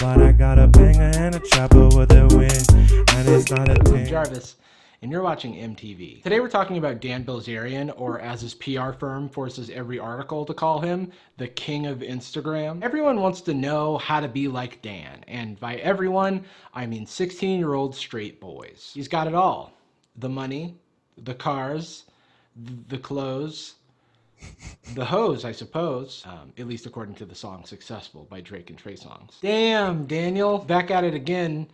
But I got a banger and a chopper with a win. And it's not a thing. Jarvis, and you're watching MTV. Today we're talking about Dan Bilzerian, or as his PR firm forces every article to call him, the king of Instagram. Everyone wants to know how to be like Dan, and by everyone, I mean 16 year old straight boys. He's got it all the money, the cars, the clothes, the hose, I suppose, um, at least according to the song Successful by Drake and Trey Songz. Damn, Daniel, back at it again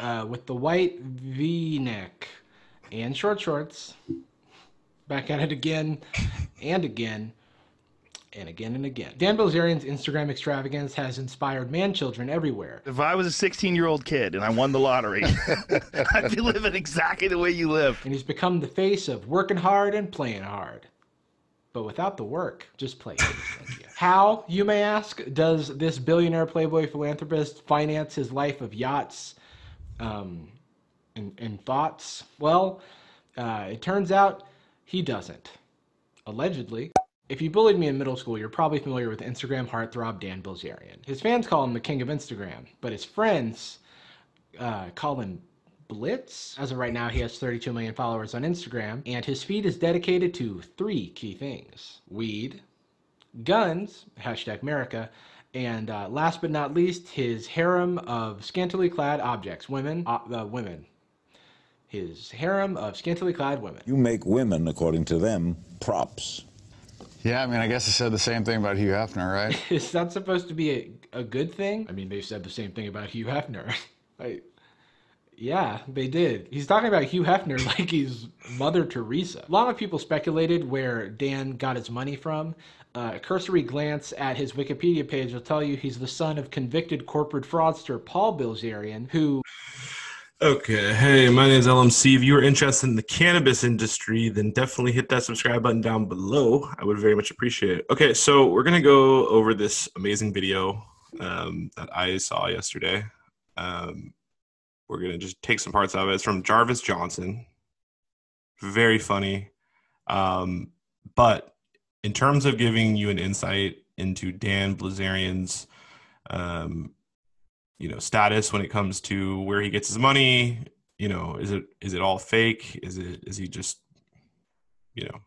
uh, with the white v neck and short shorts. Back at it again and again and again and again. Dan Bilzerian's Instagram extravagance has inspired man children everywhere. If I was a 16 year old kid and I won the lottery, I'd be living exactly the way you live. And he's become the face of working hard and playing hard. But without the work, just play. You. How, you may ask, does this billionaire playboy philanthropist finance his life of yachts um, and, and thoughts? Well, uh, it turns out he doesn't. Allegedly. If you bullied me in middle school, you're probably familiar with Instagram heartthrob Dan Bilzerian. His fans call him the king of Instagram, but his friends uh, call him Blitz. As of right now, he has 32 million followers on Instagram, and his feed is dedicated to three key things weed, guns, hashtag America, and uh, last but not least, his harem of scantily clad objects, women, uh, uh, women. His harem of scantily clad women. You make women, according to them, props. Yeah, I mean, I guess I said the same thing about Hugh Hefner, right? Is that supposed to be a, a good thing? I mean, they said the same thing about Hugh Hefner. I, yeah, they did. He's talking about Hugh Hefner like he's Mother Teresa. A lot of people speculated where Dan got his money from. Uh, a cursory glance at his Wikipedia page will tell you he's the son of convicted corporate fraudster Paul Bilzerian, who Okay, hey, my name is LMC. If you are interested in the cannabis industry, then definitely hit that subscribe button down below. I would very much appreciate it. Okay, so we're gonna go over this amazing video um, that I saw yesterday. Um, we're gonna just take some parts of it. It's from Jarvis Johnson. Very funny, um, but in terms of giving you an insight into Dan Bilzerian's um, you know status when it comes to where he gets his money you know is it is it all fake is it is he just you know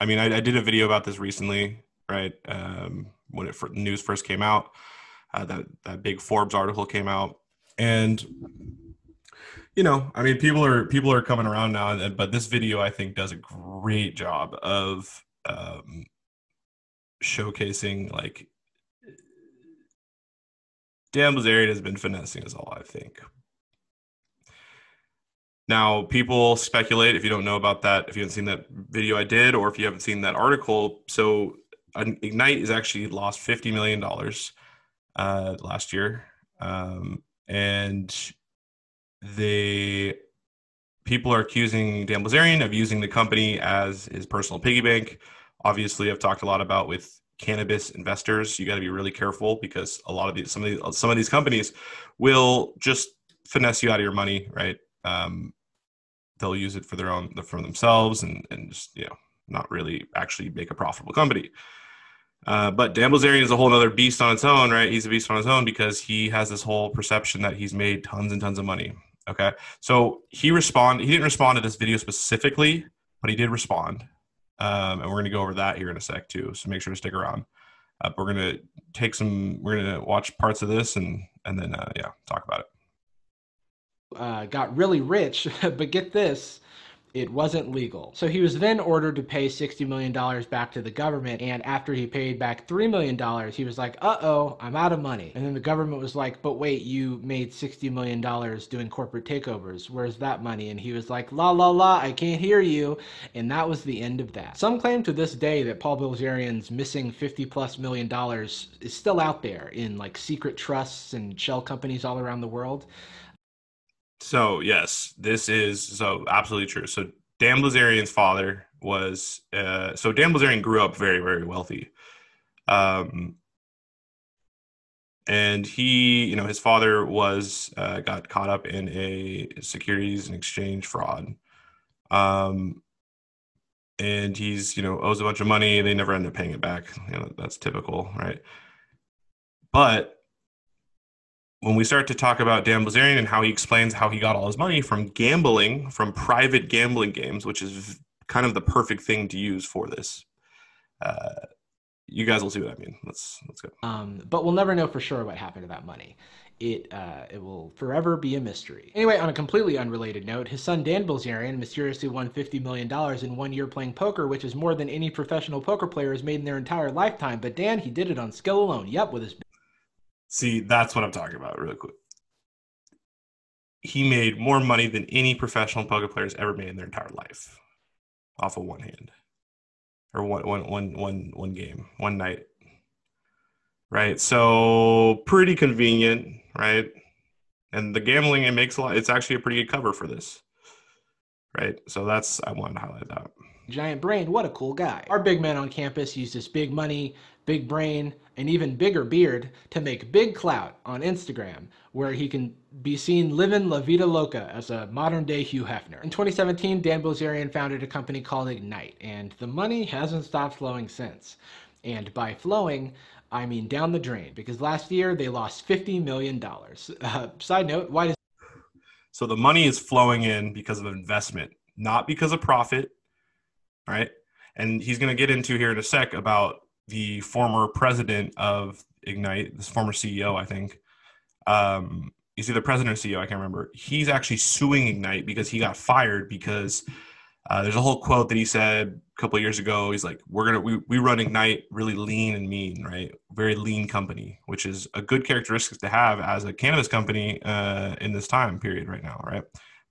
i mean i, I did a video about this recently right um, when it news first came out uh, that that big forbes article came out and you know i mean people are people are coming around now but this video i think does a great job of um, showcasing like Dan Bilzerian has been finessing us all, I think. Now, people speculate if you don't know about that, if you haven't seen that video I did, or if you haven't seen that article. So, Ignite is actually lost $50 million uh, last year. Um, and they people are accusing Dan Bilzerian of using the company as his personal piggy bank. Obviously, I've talked a lot about with cannabis investors, you got to be really careful because a lot of these some of these some of these companies will just finesse you out of your money, right? Um, they'll use it for their own for themselves and and just you know not really actually make a profitable company. Uh, but Dan is a whole other beast on its own, right? He's a beast on his own because he has this whole perception that he's made tons and tons of money. Okay, so he respond. He didn't respond to this video specifically, but he did respond. Um, and we're going to go over that here in a sec too. So make sure to stick around. Uh, we're going to take some. We're going to watch parts of this and and then uh, yeah, talk about it. Uh, got really rich, but get this it wasn't legal. So he was then ordered to pay $60 million back to the government. And after he paid back $3 million, he was like, uh oh, I'm out of money. And then the government was like, but wait, you made $60 million doing corporate takeovers. Where's that money? And he was like, la la la, I can't hear you. And that was the end of that. Some claim to this day that Paul Bilzerian's missing 50 plus million dollars is still out there in like secret trusts and shell companies all around the world. So yes, this is so absolutely true. So Dan Bilzerian's father was uh, so Dan Bilzerian grew up very very wealthy, um, and he you know his father was uh, got caught up in a securities and exchange fraud, um, and he's you know owes a bunch of money. They never end up paying it back. You know that's typical, right? But when we start to talk about Dan Bilzerian and how he explains how he got all his money from gambling, from private gambling games, which is kind of the perfect thing to use for this. Uh, you guys will see what I mean. Let's let's go. Um, but we'll never know for sure what happened to that money. It uh, it will forever be a mystery. Anyway, on a completely unrelated note, his son Dan Bilzerian mysteriously won fifty million dollars in one year playing poker, which is more than any professional poker player has made in their entire lifetime. But Dan, he did it on skill alone. Yep, with his See, that's what I'm talking about, really quick. He made more money than any professional poker players ever made in their entire life, off of one hand, or one one one one one game, one night. Right. So pretty convenient, right? And the gambling it makes a lot. It's actually a pretty good cover for this, right? So that's I wanted to highlight that. giant brain. What a cool guy. Our big man on campus used his big money, big brain, and even bigger beard to make big clout on Instagram, where he can be seen living La Vida Loca as a modern day Hugh Hefner. In 2017, Dan Bilzerian founded a company called Ignite, and the money hasn't stopped flowing since. And by flowing, I mean down the drain, because last year they lost $50 million. Uh, side note, why does So the money is flowing in because of investment, not because of profit, right? And he's going to get into here in a sec about the former president of Ignite, this former CEO, I think. Um, he's either president or CEO, I can't remember. He's actually suing Ignite because he got fired because uh, there's a whole quote that he said a couple years ago. He's like, "We're gonna we, we run Ignite really lean and mean, right? Very lean company, which is a good characteristic to have as a cannabis company uh, in this time period right now, right?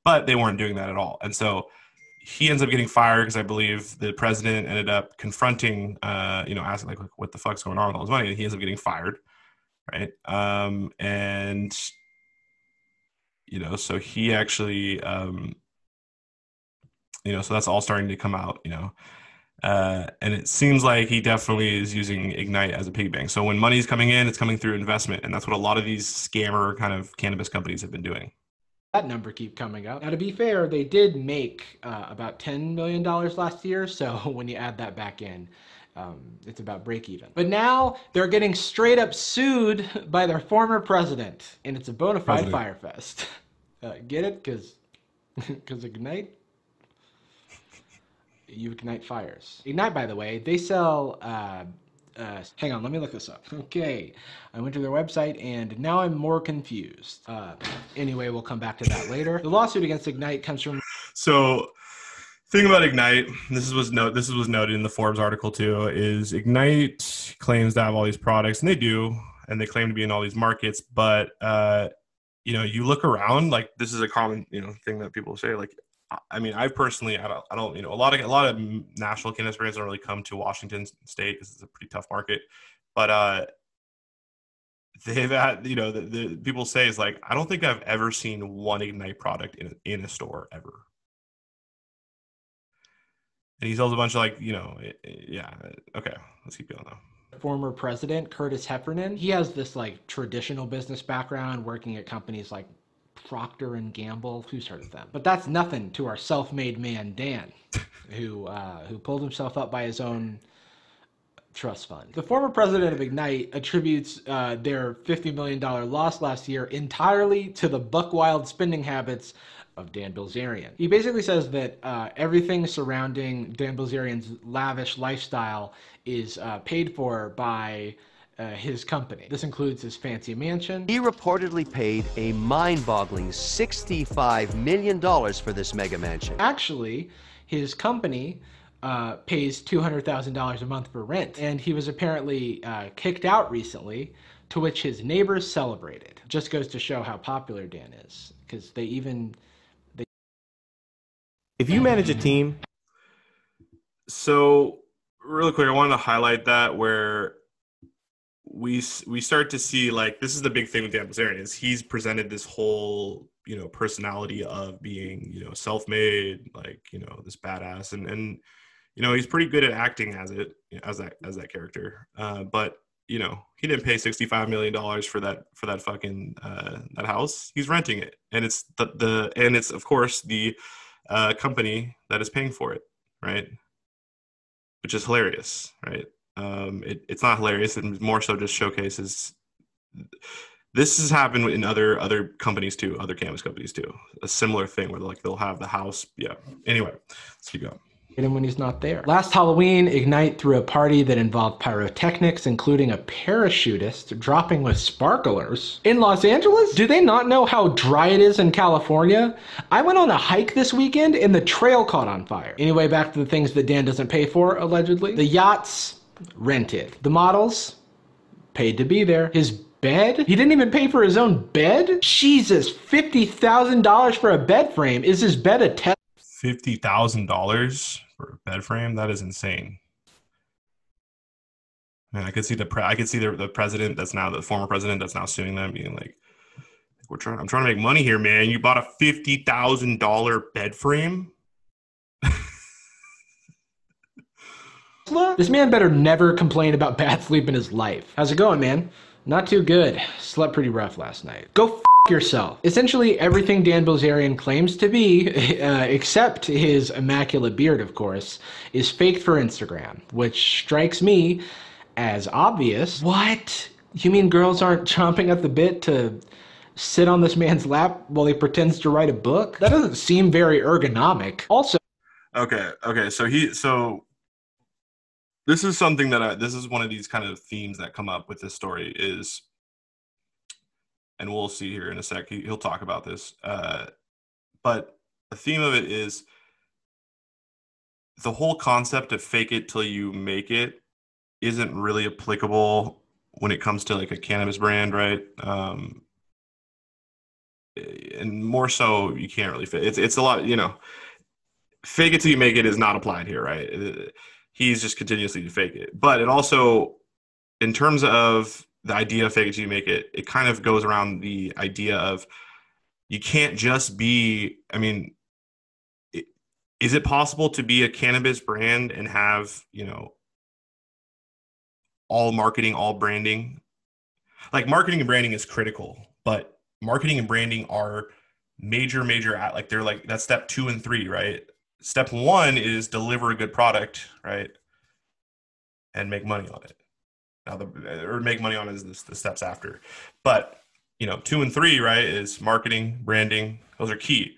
But they weren't doing that at all, and so he ends up getting fired because I believe the president ended up confronting, uh, you know, asking like, what the fuck's going on with all his money, and he ends up getting fired, right? Um, and you know, so he actually, um, you know, so that's all starting to come out, you know. Uh, and it seems like he definitely is using Ignite as a piggy bank. So when money's coming in, it's coming through investment, and that's what a lot of these scammer kind of cannabis companies have been doing that number keep coming up. Now, to be fair, they did make uh, about $10 million last year. So when you add that back in, um, it's about break even. But now they're getting straight up sued by their former president, and it's a bona fide firefest. Uh, get it? Because because Ignite, you ignite fires. Ignite, by the way, they sell. Uh, uh, hang on, let me look this up. Okay, I went to their website and now I'm more confused. Uh, anyway, we'll come back to that later. The lawsuit against Ignite comes from. So, thing about Ignite, this was note this was noted in the Forbes article too, is Ignite claims to have all these products, and they do, and they claim to be in all these markets, but uh, you know, you look around, like this is a common you know thing that people say, like I mean, I personally, I don't, I don't, you know, a lot of a lot of national cannabis brands don't really come to Washington State because it's a pretty tough market. But uh, they've had, you know, the, the people say is like, I don't think I've ever seen one Ignite product in a, in a store ever. And he sells a bunch of like, you know, yeah. Okay, let's keep going though former president Curtis Heffernan. He has this like traditional business background, working at companies like Procter and Gamble. Who's heard of them? But that's nothing to our self-made man Dan, who uh, who pulled himself up by his own trust fund. The former president of Ignite attributes uh, their $50 million loss last year entirely to the buck wild spending habits of Dan Bilzerian. He basically says that uh, everything surrounding Dan Bilzerian's lavish lifestyle is uh, paid for by uh, his company. This includes his fancy mansion. He reportedly paid a mind-boggling $65 million for this mega mansion. Actually, his company uh, pays $200,000 a month for rent, and he was apparently uh, kicked out recently, to which his neighbors celebrated. Just goes to show how popular Dan is, because they even... They... If you manage a team... So, really quick, I wanted to highlight that where we we start to see like this is the big thing with Dan Bilzerian is he's presented this whole you know personality of being you know self-made like you know this badass. And and you know he's pretty good at acting as it as that as that character. Uh, but you know he didn't pay 65 million dollars for that for that fucking uh, that house. He's renting it. And it's the the and it's of course the uh, company that is paying for it right? Which is hilarious right um, it, it's not hilarious. It more so just showcases This has happened in other other companies too, other cannabis companies too. A similar thing where like they'll have the house. Yeah. Anyway, let's keep going. Him when he's not there. Last Halloween, Ignite threw a party that involved pyrotechnics, including a parachutist dropping with sparklers. In Los Angeles? Do they not know how dry it is in California? I went on a hike this weekend and the trail caught on fire. Anyway, back to the things that Dan doesn't pay for, allegedly. The yachts, rented. The models, paid to be there. His bed? He didn't even pay for his own bed? Jesus, $50,000 for a bed frame. Is his bed a test? Fifty thousand dollars for a bed frame? That is insane. Man, I could see the pre- I could see the, the president that's now the former president that's now suing them being like, "We're trying. I'm trying to make money here, man. You bought a fifty thousand dollar bed frame." This man better never complain about bad sleep in his life. How's it going, man? Not too good. Slept pretty rough last night. Go f yourself. Essentially, everything Dan Bilzerian claims to be, uh, except his immaculate beard, of course, is faked for Instagram, which strikes me as obvious. What? You mean girls aren't chomping at the bit to sit on this man's lap while he pretends to write a book? That doesn't seem very ergonomic. Also, Okay, okay. So he so this is something that I this is one of these kind of themes that come up with this story is and we'll see here in a sec. He, he'll talk about this. Uh, but the theme of it is the whole concept of fake it till you make it isn't really applicable when it comes to like a cannabis brand, right? Um, and more so, you can't really fit. It's it's a lot, you know. Fake it till you make it is not applied here, right? He's just continuously to fake it. But it also, in terms of the idea of fake it till you make it, it kind of goes around the idea of you can't just be. I mean, is it possible to be a cannabis brand and have you know all marketing, all branding? Like marketing and branding is critical, but marketing and branding are major, major. at- Like they're like that's step two and three, right? Step one is deliver a good product, right, and make money on it. Now the or make money on is the, the steps after, but you know two and three, right, is marketing, branding. Those are key.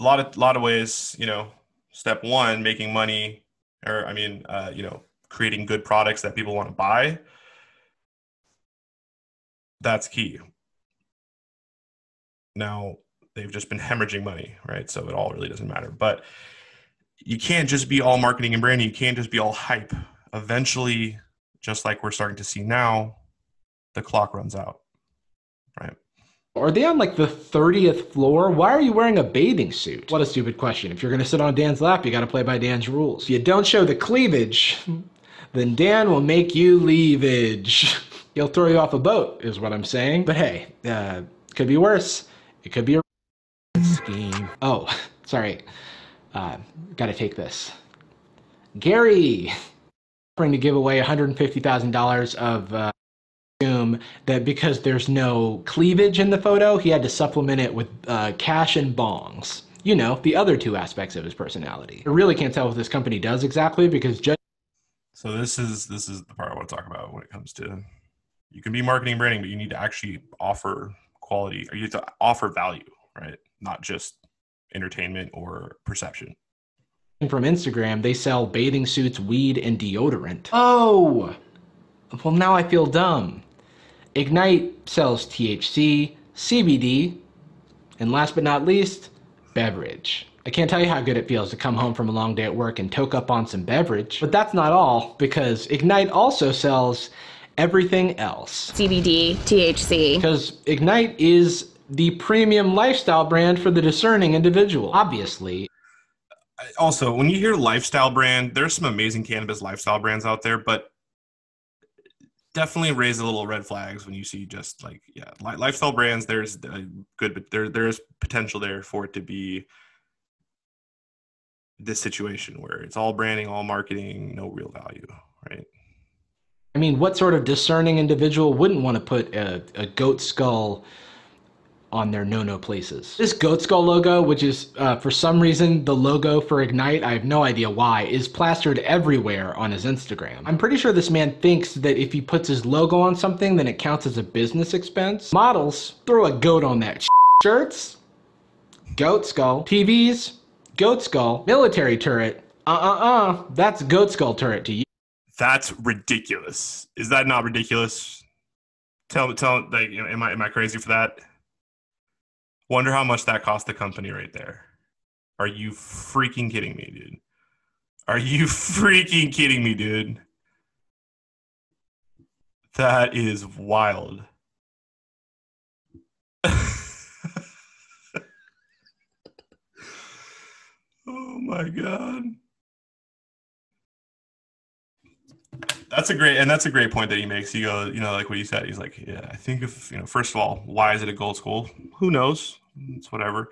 A lot of lot of ways, you know. Step one, making money, or I mean, uh, you know, creating good products that people want to buy. That's key. Now they've just been hemorrhaging money, right? So it all really doesn't matter. But you can't just be all marketing and branding. You can't just be all hype. Eventually, just like we're starting to see now, the clock runs out, right? Are they on like the 30th floor? Why are you wearing a bathing suit? What a stupid question. If you're going to sit on Dan's lap, you got to play by Dan's rules. If you don't show the cleavage, then Dan will make you leavage. He'll throw you off a boat, is what I'm saying. But hey, uh, could be worse. It could be a scheme. Oh, sorry. Uh, got to take this. Gary, offering to give away $150,000 of. Uh, assume that because there's no cleavage in the photo, he had to supplement it with uh, cash and bongs. You know, the other two aspects of his personality. I really can't tell what this company does exactly because just So this is this is the part I want to talk about when it comes to you can be marketing branding, but you need to actually offer quality or you have to offer value, right? Not just entertainment or perception. from Instagram, they sell bathing suits, weed, and deodorant. Oh! Well, now I feel dumb. Ignite sells THC, CBD, and last but not least, beverage. I can't tell you how good it feels to come home from a long day at work and toke up on some beverage. But that's not all, because Ignite also sells everything else. CBD, THC. Because Ignite is the premium lifestyle brand for the discerning individual. Obviously, Also, when you hear lifestyle brand, there's some amazing cannabis lifestyle brands out there, but definitely raise a little red flags when you see just like yeah, lifestyle brands. There's uh, good, but there there's potential there for it to be this situation where it's all branding, all marketing, no real value, right? I mean, what sort of discerning individual wouldn't want to put a, a goat skull on their no no places. This goat skull logo, which is uh, for some reason the logo for Ignite, I have no idea why, is plastered everywhere on his Instagram. I'm pretty sure this man thinks that if he puts his logo on something, then it counts as a business expense. Models, throw a goat on that. Shirts, goat skull. TVs, goat skull. Military turret, uh uh uh, that's goat skull turret to you. That's ridiculous. Is that not ridiculous? Tell me, tell like, am I am I crazy for that? Wonder how much that cost the company right there. Are you freaking kidding me, dude? Are you freaking kidding me, dude? That is wild. oh my god. That's a great, and that's a great point that he makes. He goes, you know, like what you said. He's like, yeah, I think if you know, first of all, why is it a gold school? Who knows? It's whatever.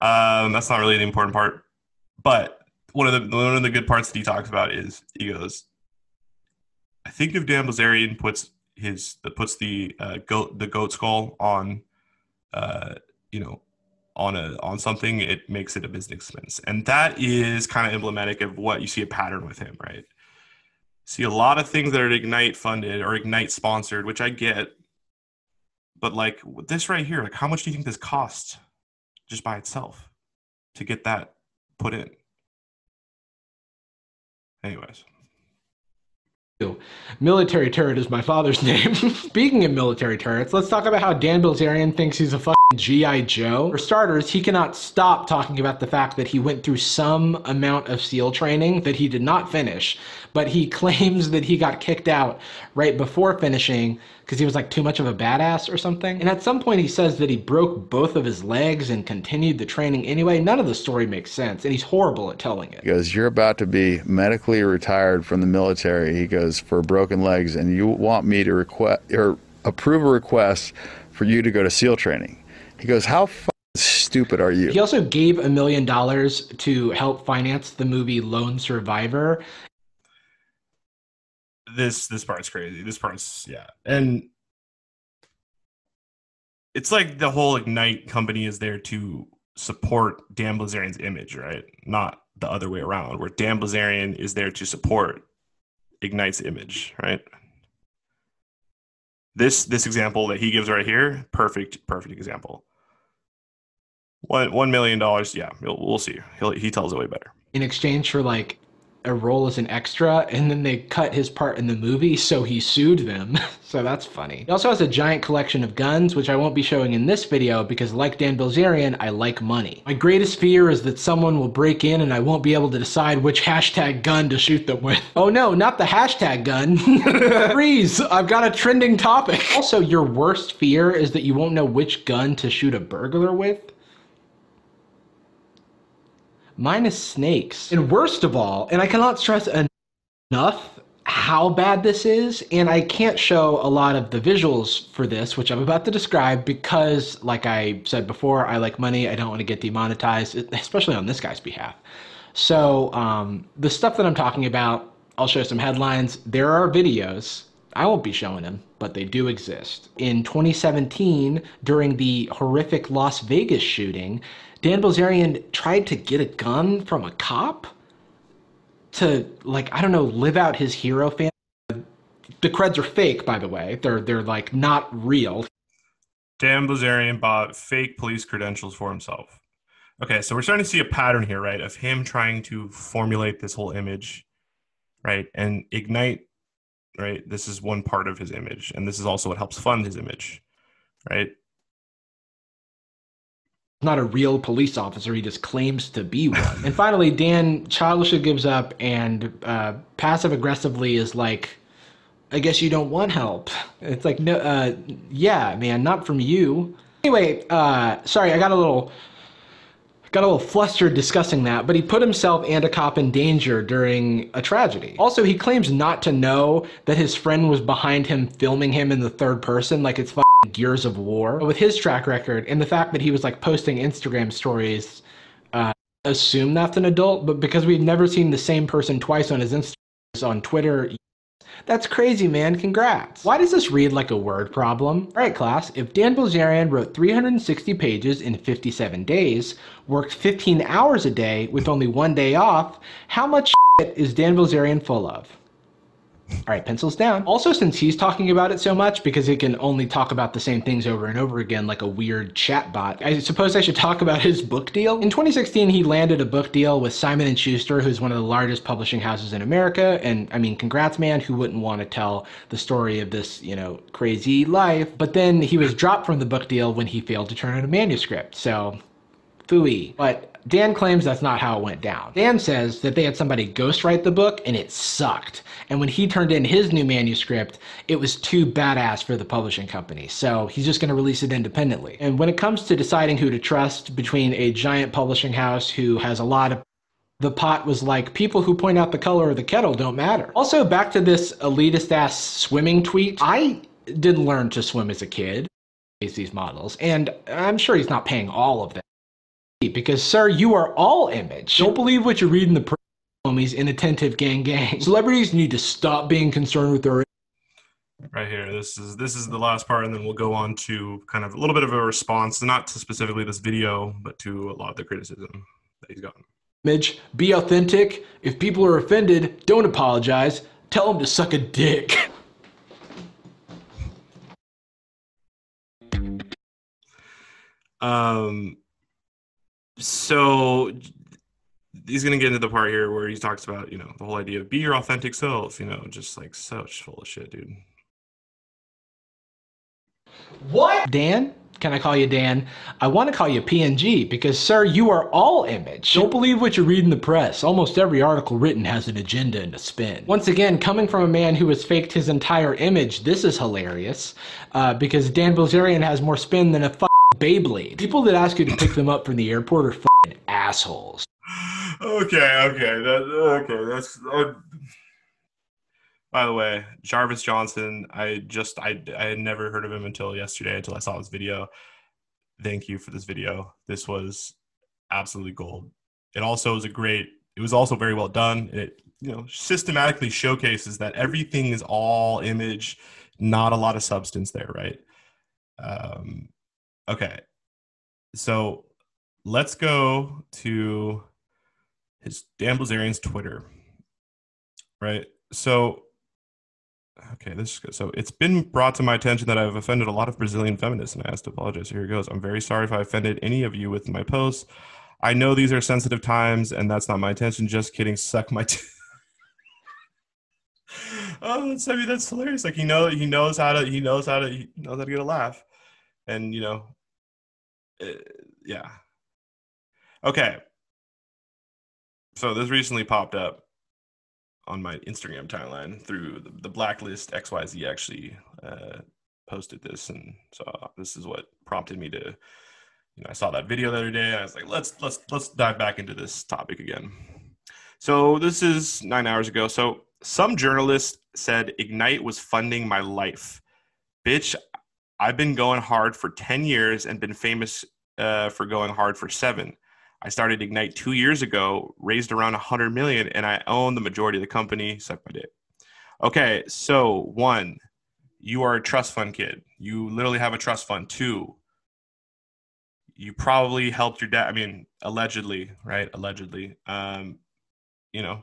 Um, that's not really the important part. But one of the one of the good parts that he talks about is he goes, I think if Dan Bilzerian puts his puts the uh, goat the goat skull on, uh, you know, on a on something, it makes it a business expense, and that is kind of emblematic of what you see a pattern with him, right? See a lot of things that are ignite funded or ignite sponsored which i get but like this right here like how much do you think this costs just by itself to get that put in? Anyways. Military turret is my father's name. Speaking of military turrets, let's talk about how Dan Bilzerian thinks he's a fucking G.I. Joe. For starters, he cannot stop talking about the fact that he went through some amount of SEAL training that he did not finish, but he claims that he got kicked out right before finishing because he was like too much of a badass or something. And at some point, he says that he broke both of his legs and continued the training anyway. None of the story makes sense, and he's horrible at telling it. He goes, You're about to be medically retired from the military. He goes, For broken legs, and you want me to request or approve a request for you to go to SEAL training. He goes, How f- stupid are you? He also gave a million dollars to help finance the movie Lone Survivor. this this part's crazy. This part's yeah, and it's like the whole Ignite company is there to support Dan Blazarian's image, right? Not the other way around, where Dan Blazarian is there to support Ignite's image, right? This this example that he gives right here, perfect, perfect example. One one million dollars, yeah, we'll, we'll see. He'll, he tells it way better. in exchange for like a role as an extra and then they cut his part in the movie so he sued them. So that's funny. He also has a giant collection of guns which i won't be showing in this video because like dan bilzerian i like money. My greatest fear is that someone will break in and i won't be able to decide which hashtag gun to shoot them with. Oh no not the hashtag gun. Freeze i've got a trending topic. Also your worst fear is that you won't know which gun to shoot a burglar with Mine is snakes. And worst of all, and I cannot stress enough how bad this is, and I can't show a lot of the visuals for this, which I'm about to describe, because, like I said before, I like money. I don't want to get demonetized, especially on this guy's behalf. So, um, the stuff that I'm talking about, I'll show some headlines. There are videos. I won't be showing them, but they do exist. In 2017, during the horrific Las Vegas shooting, Dan Bilzerian tried to get a gun from a cop to, like, I don't know, live out his hero fan. The creds are fake, by the way. They're they're like not real. Dan Blazarian bought fake police credentials for himself. Okay, so we're starting to see a pattern here, right, of him trying to formulate this whole image, right, and ignite, right. This is one part of his image, and this is also what helps fund his image, right. Not a real police officer. He just claims to be one. and finally, Dan childishly gives up and uh, passive aggressively is like, I guess you don't want help. It's like, no, uh, yeah, man, not from you. Anyway, uh, sorry, I got a little. Got a little flustered discussing that, but he put himself and a cop in danger during a tragedy. Also, he claims not to know that his friend was behind him filming him in the third person, like it's fucking Gears of War. With his track record and the fact that he was like posting Instagram stories, uh, assume that's an adult, but because we've never seen the same person twice on his Instagram, on Twitter, That's crazy, man. Congrats. Why does this read like a word problem? All right, class. If Dan Bilzerian wrote 360 pages in 57 days, worked 15 hours a day with only one day off, how much is Dan Bilzerian full of? All right, pencils down. Also, since he's talking about it so much, because he can only talk about the same things over and over again like a weird chatbot, I suppose I should talk about his book deal. In 2016, he landed a book deal with Simon & Schuster, who's one of the largest publishing houses in America. And I mean, congrats, man. Who wouldn't want to tell the story of this, you know, crazy life? But then he was dropped from the book deal when he failed to turn in a manuscript. So, fooey. But Dan claims that's not how it went down. Dan says that they had somebody ghostwrite the book and it sucked. And when he turned in his new manuscript, it was too badass for the publishing company. So he's just going to release it independently. And when it comes to deciding who to trust between a giant publishing house who has a lot of the pot was like people who point out the color of the kettle don't matter. Also, back to this elitist ass swimming tweet. I didn't learn to swim as a kid. These models, and I'm sure he's not paying all of them because, sir, you are all image. Don't believe what you read in the press, homies. Inattentive gang gang. Celebrities need to stop being concerned with their. right here this is this is the last part and then we'll go on to kind of a little bit of a response not to specifically this video but to a lot of the criticism that he's gotten Image. Be authentic. If people are offended, don't apologize. Tell them to suck a dick. um so he's gonna get into the part here where he talks about you know the whole idea of be your authentic self you know just like such full of shit dude What? Dan? Can I call you Dan? I want to call you PNG because, sir, you are all image. Don't believe what you read in the press. Almost every article written has an agenda and a spin. Once again, coming from a man who has faked his entire image, this is hilarious uh, because Dan Bilzerian has more spin than a f- Beyblade. People that ask you to pick them up from the airport are f***ing assholes. okay okay that okay that's uh, by the way jarvis johnson i just i i had never heard of him until yesterday until i saw this video. Thank you for this video. This was absolutely gold. It also was a great it was also very well done. It you know systematically showcases that everything is all image not a lot of substance there right? Um okay so let's go to his Dan Bilzerian's Twitter. Right. So, okay, this is good. So it's been brought to my attention that I've offended a lot of Brazilian feminists, and I asked to apologize. Here it goes. I'm very sorry if I offended any of you with my posts. I know these are sensitive times, and that's not my intention. Just kidding. Suck my. T- oh, that's, I mean, that's hilarious. Like he know he knows how to he knows how to he knows how to get a laugh, and you know, yeah. Okay, so this recently popped up on my Instagram timeline through the, the blacklist XYZ actually uh, posted this, and so this is what prompted me to, you know, I saw that video the other day, I was like, let's let's let's dive back into this topic again. So this is nine hours ago. So some journalist said Ignite was funding my life, bitch. I've been going hard for ten years and been famous uh, for going hard for seven. I started Ignite two years ago, raised around 100 million, and I own the majority of the company. Suck my dick. Okay, so one, you are a trust fund kid. You literally have a trust fund. Two, you probably helped your dad. I mean, allegedly, right? Allegedly. Um, you know,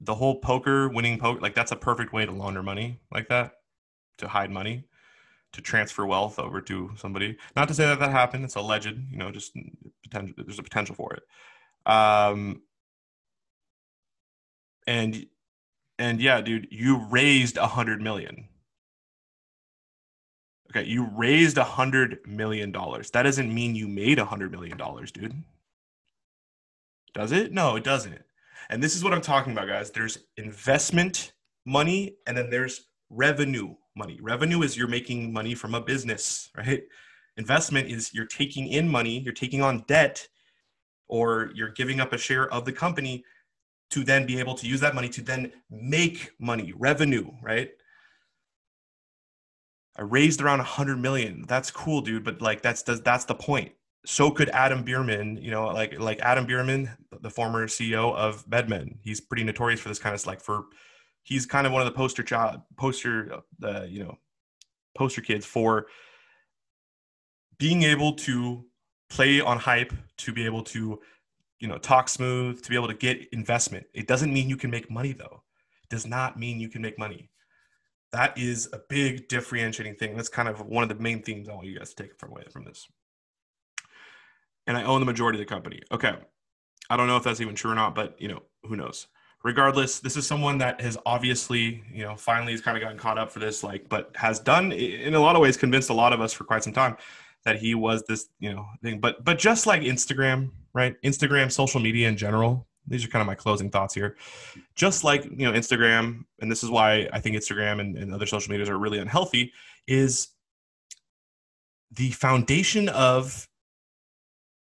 the whole poker, winning poker, like that's a perfect way to launder money like that, to hide money to transfer wealth over to somebody. Not to say that that happened; it's alleged. You know, just potential. There's a potential for it. Um, and and yeah, dude, you raised a hundred million. Okay, you raised a hundred million dollars. That doesn't mean you made a hundred million dollars, dude. Does it? No, it doesn't. And this is what I'm talking about, guys. There's investment money, and then there's revenue money. Revenue is you're making money from a business, right? Investment is you're taking in money, you're taking on debt, or you're giving up a share of the company to then be able to use that money to then make money, revenue, right? I raised around 100 million. That's cool, dude, but like that's that's the point. So could Adam Bierman, you know, like like Adam Bierman, the former CEO of MedMen. He's pretty notorious for this kind of like for he's kind of one of the poster child, poster, uh, you know, poster kids for being able to play on hype, to be able to, you know, talk smooth, to be able to get investment. It doesn't mean you can make money though. It does not mean you can make money. That is a big differentiating thing. That's kind of one of the main themes I want you guys to take from away from this. And I own the majority of the company. Okay. I don't know if that's even true or not, but you know, who knows? Regardless, this is someone that has obviously, you know, finally has kind of gotten caught up for this, like, but has done in a lot of ways convinced a lot of us for quite some time that he was this, you know, thing. But but just like Instagram, right? Instagram, social media in general. These are kind of my closing thoughts here. Just like you know, Instagram, and this is why I think Instagram and, and other social medias are really unhealthy, is the foundation of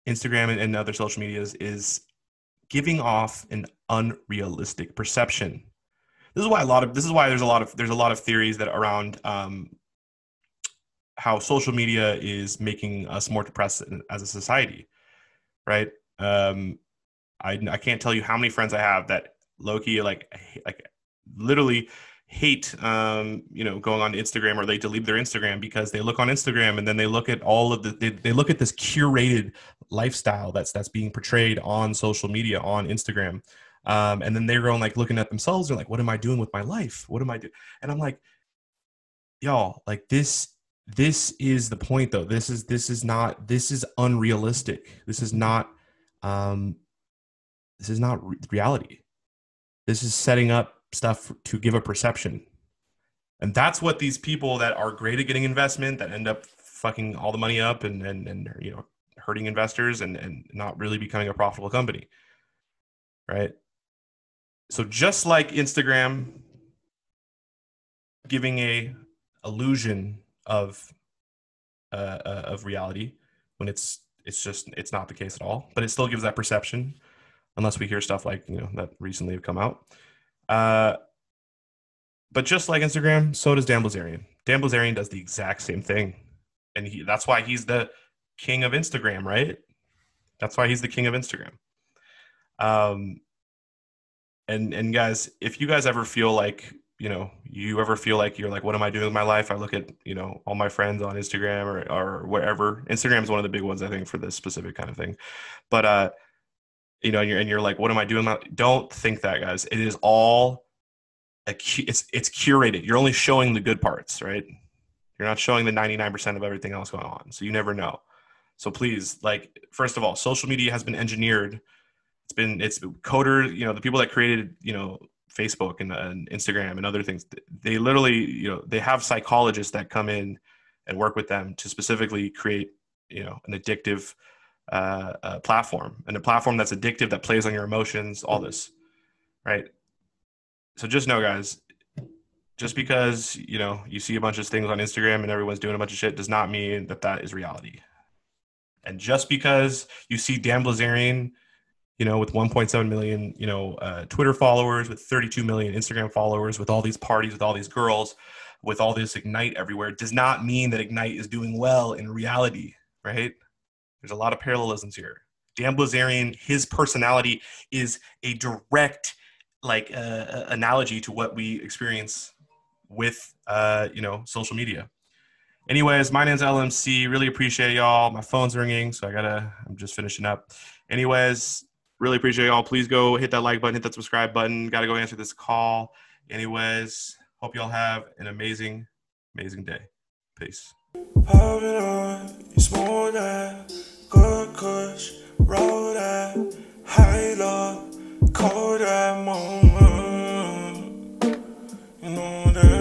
Instagram and, and other social medias is giving off an unrealistic perception. This is why a lot of this is why there's a lot of there's a lot of theories that around um, how social media is making us more depressed as a society, right? Um, I I can't tell you how many friends I have that Loki like like literally hate um you know going on instagram or they delete their instagram because they look on instagram and then they look at all of the they, they look at this curated lifestyle that's that's being portrayed on social media on instagram. Um and then they're going like looking at themselves. They're like what am i doing with my life? What am i doing and i'm like y'all like this this is the point though. This is this is not this is unrealistic. This is not um this is not re- reality. This is setting up stuff to give a perception. And that's what these people that are great at getting investment that end up fucking all the money up and and, and you know hurting investors and, and not really becoming a profitable company. Right. So just like Instagram giving a illusion of uh, uh, of reality when it's it's just it's not the case at all, but it still gives that perception unless we hear stuff like you know that recently have come out. Uh, but just like Instagram, so does Dan Bilzerian. Dan Bilzerian does the exact same thing, and he, that's why he's the king of Instagram, right? That's why he's the king of Instagram. Um, and and guys, if you guys ever feel like you know, you ever feel like you're like, what am I doing with my life? I look at you know all my friends on Instagram or or wherever. Instagram is one of the big ones I think for this specific kind of thing, but uh you know, and you're, and you're like, what am I doing? Don't think that, guys. It is all, a, it's it's curated. You're only showing the good parts, right? You're not showing the 99% of everything else going on. So you never know. So please, like, first of all, social media has been engineered. It's been it's coder. You know, the people that created, you know, Facebook and, and Instagram and other things. They literally, you know, they have psychologists that come in and work with them to specifically create, you know, an addictive uh, a platform and a platform that's addictive that plays on your emotions all this right? So just know guys just because you know you see a bunch of things on instagram and everyone's doing a bunch of shit does not mean that that is reality. And just because you see dan blazarian you know with 1.7 million you know uh, twitter followers with 32 million instagram followers with all these parties with all these girls with all this ignite everywhere does not mean that ignite is doing well in reality right there's a lot of parallelisms here. Dan Blazarian, his personality is a direct like uh, analogy to what we experience with uh, you know social media. Anyways, my name's LMC. Really appreciate y'all. My phone's ringing, so I gotta. I'm just finishing up. Anyways, really appreciate y'all. Please go hit that like button, hit that subscribe button. Gotta go answer this call. Anyways, hope y'all have an amazing, amazing day. Peace. Good kush, roll that high love, cold that moment. You know that.